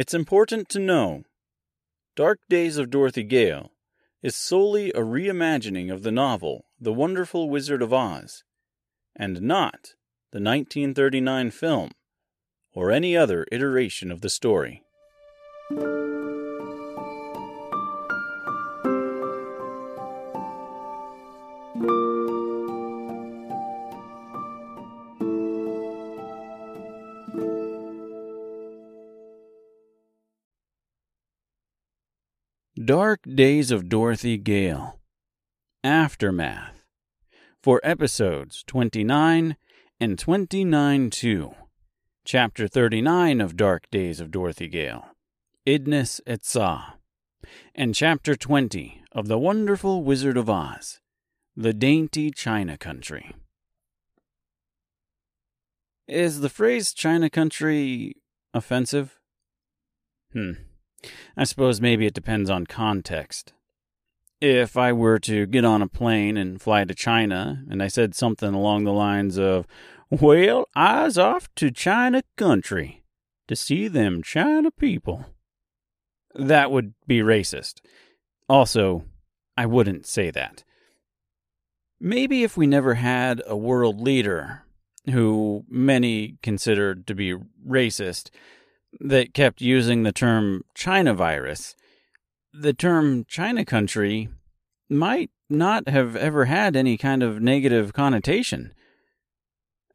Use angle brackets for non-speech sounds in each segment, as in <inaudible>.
It's important to know Dark Days of Dorothy Gale is solely a reimagining of the novel The Wonderful Wizard of Oz, and not the 1939 film or any other iteration of the story. Dark Days of Dorothy Gale Aftermath for episodes 29 and 29 2. Chapter 39 of Dark Days of Dorothy Gale, Ydnas Etsaw, and Chapter 20 of The Wonderful Wizard of Oz, The Dainty China Country. Is the phrase China Country offensive? Hmm. I suppose maybe it depends on context. If I were to get on a plane and fly to China, and I said something along the lines of, Well, I's off to China country to see them China people, that would be racist. Also, I wouldn't say that. Maybe if we never had a world leader who many considered to be racist, that kept using the term China virus, the term China country might not have ever had any kind of negative connotation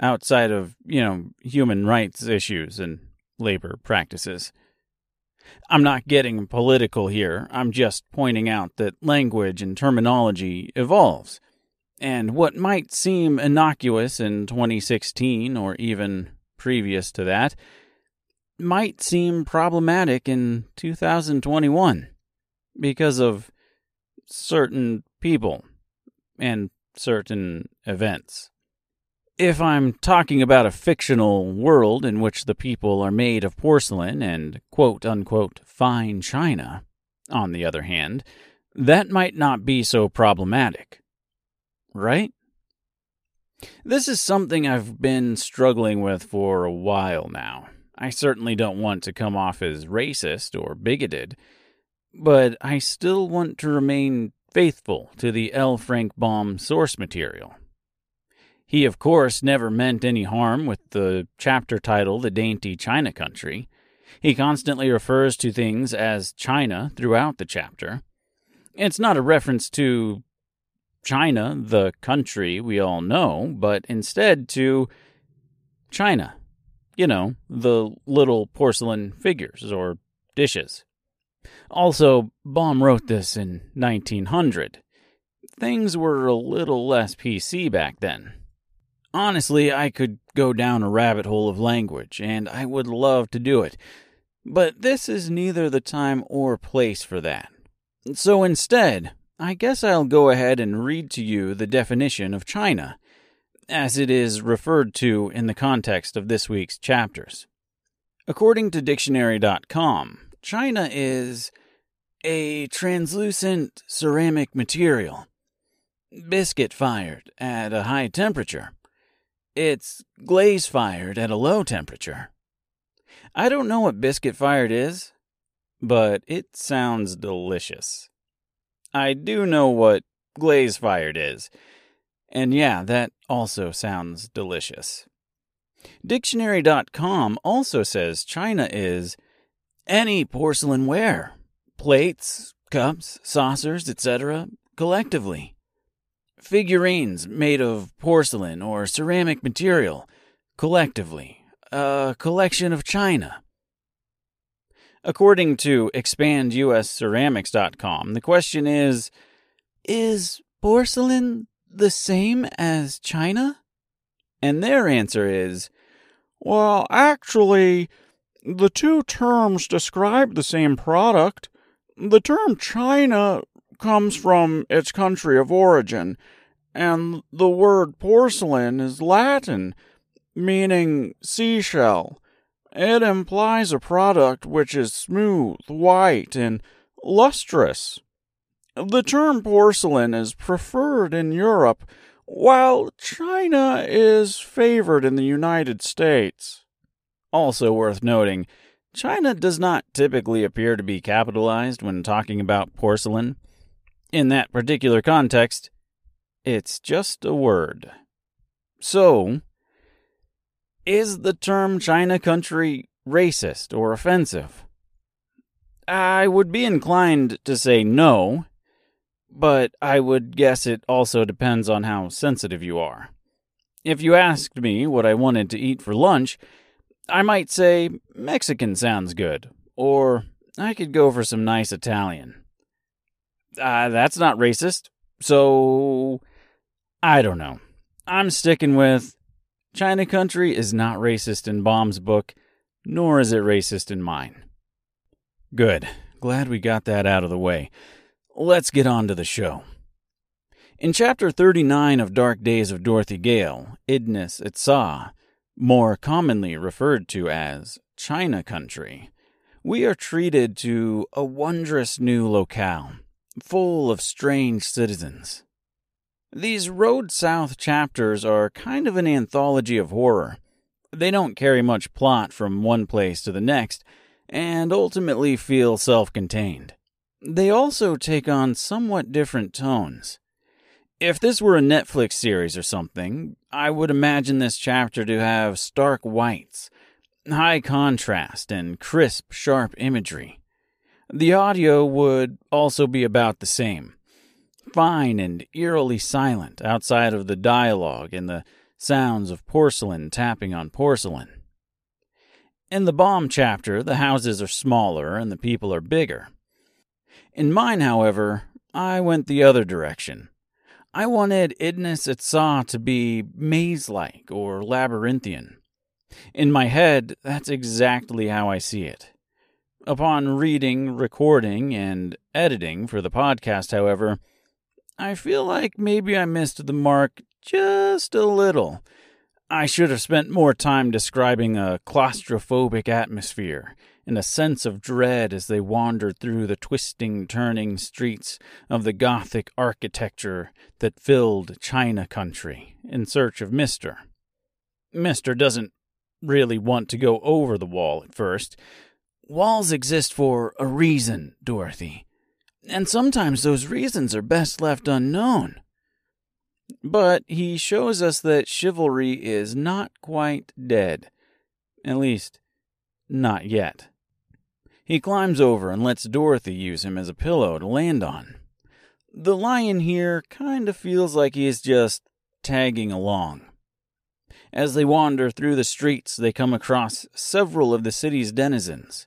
outside of, you know, human rights issues and labor practices. I'm not getting political here. I'm just pointing out that language and terminology evolves. And what might seem innocuous in 2016 or even previous to that might seem problematic in 2021 because of certain people and certain events. If I'm talking about a fictional world in which the people are made of porcelain and quote unquote fine china, on the other hand, that might not be so problematic. Right? This is something I've been struggling with for a while now. I certainly don't want to come off as racist or bigoted, but I still want to remain faithful to the L. Frank Baum source material. He, of course, never meant any harm with the chapter title, The Dainty China Country. He constantly refers to things as China throughout the chapter. It's not a reference to China, the country we all know, but instead to China, you know, the little porcelain figures or dishes. Also, Baum wrote this in 1900. Things were a little less PC back then. Honestly, I could go down a rabbit hole of language, and I would love to do it, but this is neither the time or place for that. So instead, I guess I'll go ahead and read to you the definition of China as it is referred to in the context of this week's chapters. According to Dictionary.com, China is a translucent ceramic material, biscuit fired at a high temperature. It's glaze fired at a low temperature. I don't know what biscuit fired is, but it sounds delicious. I do know what glaze fired is. And yeah, that also sounds delicious. Dictionary.com also says China is any porcelain ware, plates, cups, saucers, etc., collectively. Figurines made of porcelain or ceramic material, collectively. A collection of china. According to expandusceramics.com, the question is Is porcelain the same as China? And their answer is, well, actually, the two terms describe the same product. The term China comes from its country of origin, and the word porcelain is Latin, meaning seashell. It implies a product which is smooth, white, and lustrous. The term porcelain is preferred in Europe, while China is favored in the United States. Also worth noting, China does not typically appear to be capitalized when talking about porcelain. In that particular context, it's just a word. So, is the term China country racist or offensive? I would be inclined to say no, but I would guess it also depends on how sensitive you are. If you asked me what I wanted to eat for lunch, I might say Mexican sounds good, or I could go for some nice Italian. Uh, that's not racist, so I don't know. I'm sticking with China Country is not racist in Baum's book, nor is it racist in mine. Good. Glad we got that out of the way. Let's get on to the show. In chapter 39 of Dark Days of Dorothy Gale, Ydnas Etsaw, more commonly referred to as China Country, we are treated to a wondrous new locale, full of strange citizens. These Road South chapters are kind of an anthology of horror. They don't carry much plot from one place to the next, and ultimately feel self contained. They also take on somewhat different tones. If this were a Netflix series or something, I would imagine this chapter to have stark whites, high contrast, and crisp, sharp imagery. The audio would also be about the same fine and eerily silent outside of the dialogue and the sounds of porcelain tapping on porcelain. In the Baum chapter, the houses are smaller and the people are bigger. In mine, however, I went the other direction. I wanted Ydnas Etsaw to be maze like or labyrinthian. In my head, that's exactly how I see it. Upon reading, recording, and editing for the podcast, however, I feel like maybe I missed the mark just a little. I should have spent more time describing a claustrophobic atmosphere and a sense of dread as they wandered through the twisting, turning streets of the Gothic architecture that filled China country in search of Mister. Mister doesn't really want to go over the wall at first. Walls exist for a reason, Dorothy and sometimes those reasons are best left unknown. But he shows us that chivalry is not quite dead. At least, not yet. He climbs over and lets Dorothy use him as a pillow to land on. The lion here kind of feels like he is just tagging along. As they wander through the streets, they come across several of the city's denizens.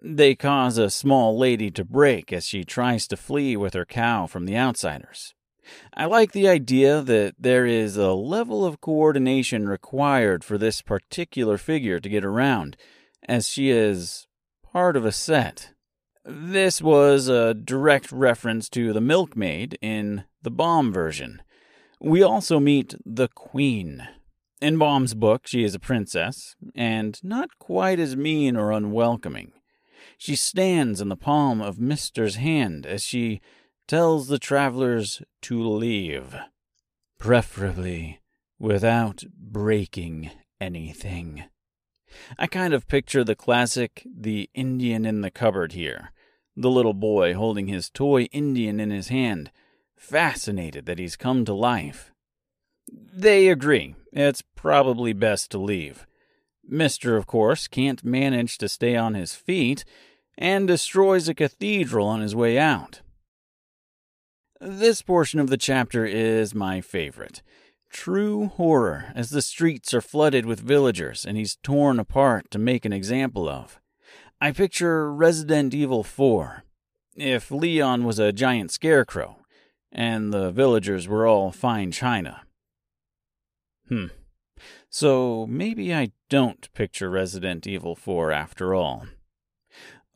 They cause a small lady to break as she tries to flee with her cow from the outsiders. I like the idea that there is a level of coordination required for this particular figure to get around, as she is part of a set. This was a direct reference to the milkmaid in the Baum version. We also meet the Queen. In Baum's book, she is a princess, and not quite as mean or unwelcoming. She stands in the palm of Mister's hand as she tells the travelers to leave, preferably without breaking anything. I kind of picture the classic The Indian in the Cupboard here. The little boy holding his toy Indian in his hand, fascinated that he's come to life. They agree. It's probably best to leave. Mister, of course, can't manage to stay on his feet and destroys a cathedral on his way out. This portion of the chapter is my favorite. True horror, as the streets are flooded with villagers and he's torn apart to make an example of. I picture Resident Evil 4. If Leon was a giant scarecrow, and the villagers were all fine china. Hmm. So maybe I don't picture Resident Evil 4 after all.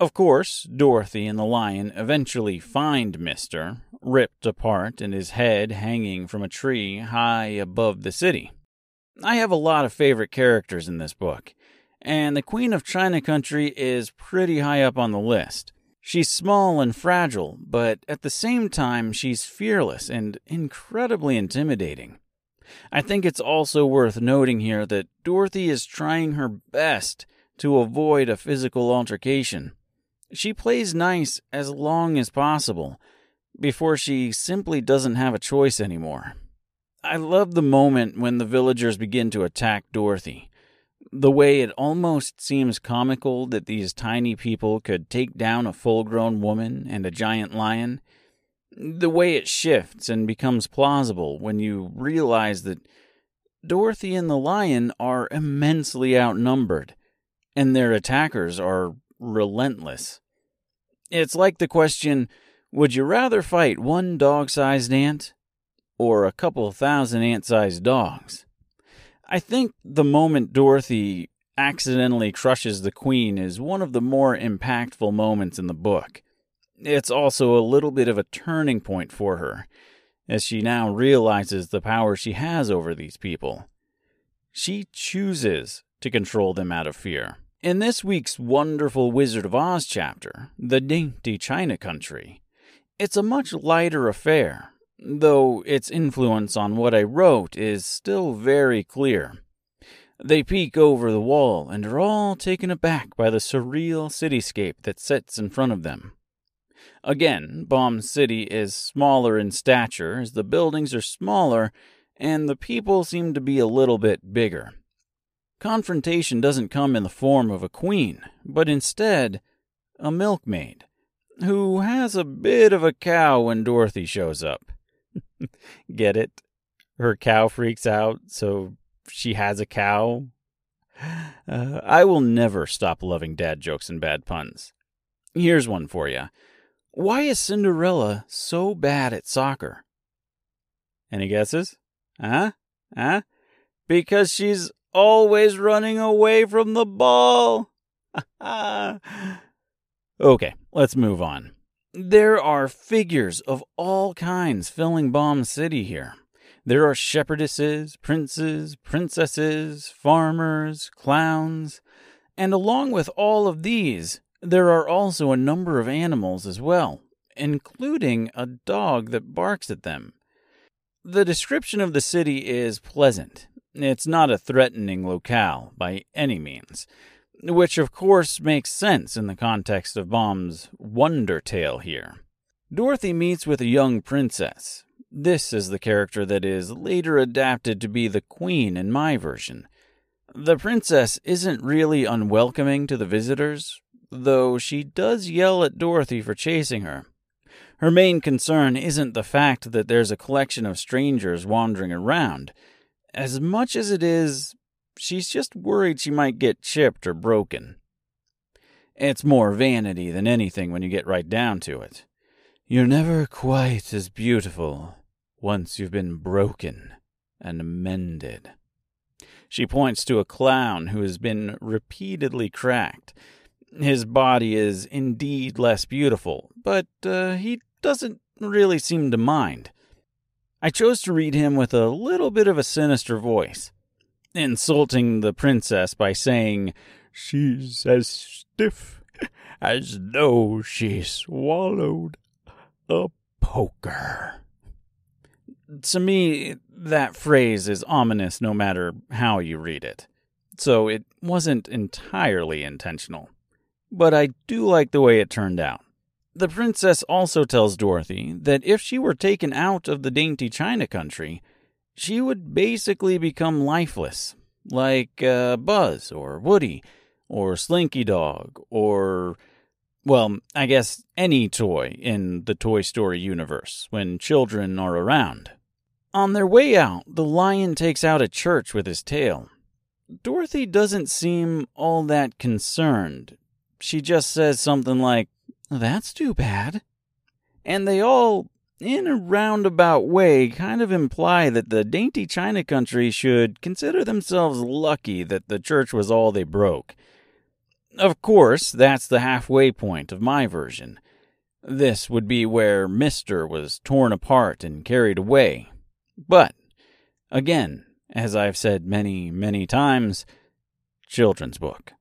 Of course, Dorothy and the lion eventually find Mister, ripped apart and his head hanging from a tree high above the city. I have a lot of favorite characters in this book, and the Queen of China Country is pretty high up on the list. She's small and fragile, but at the same time, she's fearless and incredibly intimidating. I think it's also worth noting here that Dorothy is trying her best to avoid a physical altercation. She plays nice as long as possible before she simply doesn't have a choice anymore. I love the moment when the villagers begin to attack Dorothy. The way it almost seems comical that these tiny people could take down a full grown woman and a giant lion. The way it shifts and becomes plausible when you realize that Dorothy and the lion are immensely outnumbered, and their attackers are relentless. It's like the question would you rather fight one dog sized ant or a couple thousand ant sized dogs? I think the moment Dorothy accidentally crushes the queen is one of the more impactful moments in the book. It's also a little bit of a turning point for her, as she now realizes the power she has over these people. She chooses to control them out of fear. In this week's wonderful Wizard of Oz chapter, The Dainty China Country, it's a much lighter affair, though its influence on what I wrote is still very clear. They peek over the wall and are all taken aback by the surreal cityscape that sits in front of them. Again, Baum City is smaller in stature as the buildings are smaller and the people seem to be a little bit bigger. Confrontation doesn't come in the form of a queen, but instead a milkmaid who has a bit of a cow when Dorothy shows up. <laughs> Get it? Her cow freaks out, so she has a cow. Uh, I will never stop loving dad jokes and bad puns. Here's one for you. Why is Cinderella so bad at soccer? Any guesses? Huh? Huh? Because she's always running away from the ball. <laughs> Okay, let's move on. There are figures of all kinds filling Baum City here. There are shepherdesses, princes, princesses, farmers, clowns, and along with all of these, there are also a number of animals as well, including a dog that barks at them. The description of the city is pleasant. It's not a threatening locale by any means which of course makes sense in the context of Baum's wonder tale here. Dorothy meets with a young princess. This is the character that is later adapted to be the queen in my version. The princess isn't really unwelcoming to the visitors, though she does yell at Dorothy for chasing her. Her main concern isn't the fact that there's a collection of strangers wandering around, as much as it is She's just worried she might get chipped or broken. It's more vanity than anything when you get right down to it. You're never quite as beautiful once you've been broken and mended. She points to a clown who has been repeatedly cracked. His body is indeed less beautiful, but uh, he doesn't really seem to mind. I chose to read him with a little bit of a sinister voice insulting the princess by saying, She's as stiff as though she swallowed a poker. To me, that phrase is ominous no matter how you read it, so it wasn't entirely intentional. But I do like the way it turned out. The princess also tells Dorothy that if she were taken out of the dainty China country, she would basically become lifeless, like uh, Buzz or Woody or Slinky Dog or, well, I guess any toy in the Toy Story universe when children are around. On their way out, the lion takes out a church with his tail. Dorothy doesn't seem all that concerned. She just says something like, That's too bad. And they all in a roundabout way, kind of imply that the dainty China country should consider themselves lucky that the church was all they broke. Of course, that's the halfway point of my version. This would be where Mister was torn apart and carried away. But, again, as I've said many, many times, children's book.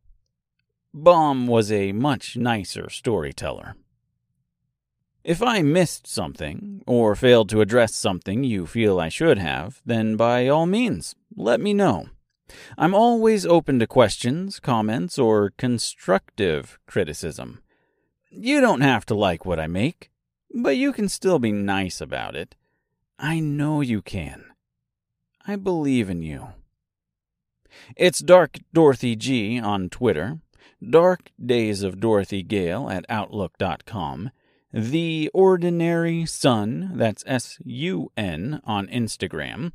Baum was a much nicer storyteller. If I missed something, or failed to address something you feel I should have, then by all means, let me know. I'm always open to questions, comments, or constructive criticism. You don't have to like what I make, but you can still be nice about it. I know you can. I believe in you. It's Dark Dorothy G on Twitter, Dark Days of Dorothy Gale at Outlook.com, The Ordinary Sun, that's S U N, on Instagram.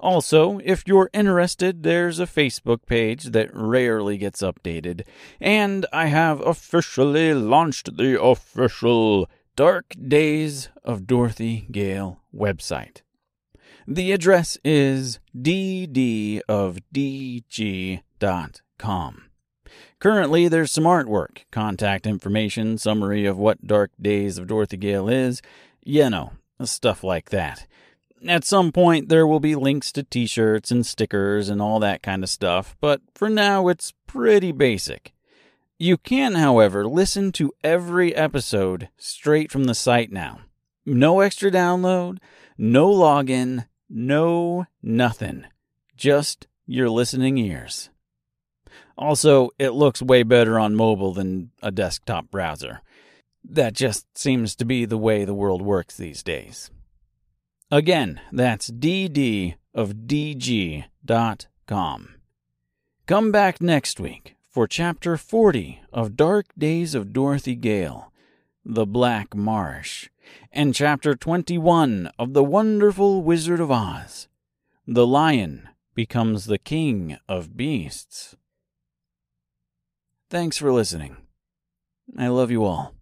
Also, if you're interested, there's a Facebook page that rarely gets updated, and I have officially launched the official Dark Days of Dorothy Gale website. The address is ddofdg.com. Currently, there's some artwork, contact information, summary of what Dark Days of Dorothy Gale is, you know, stuff like that. At some point, there will be links to t shirts and stickers and all that kind of stuff, but for now, it's pretty basic. You can, however, listen to every episode straight from the site now. No extra download, no login, no nothing. Just your listening ears. Also, it looks way better on mobile than a desktop browser. That just seems to be the way the world works these days. Again, that's dd of dg.com. Come back next week for chapter 40 of Dark Days of Dorothy Gale, The Black Marsh, and chapter 21 of The Wonderful Wizard of Oz, The Lion Becomes the King of Beasts. Thanks for listening. I love you all.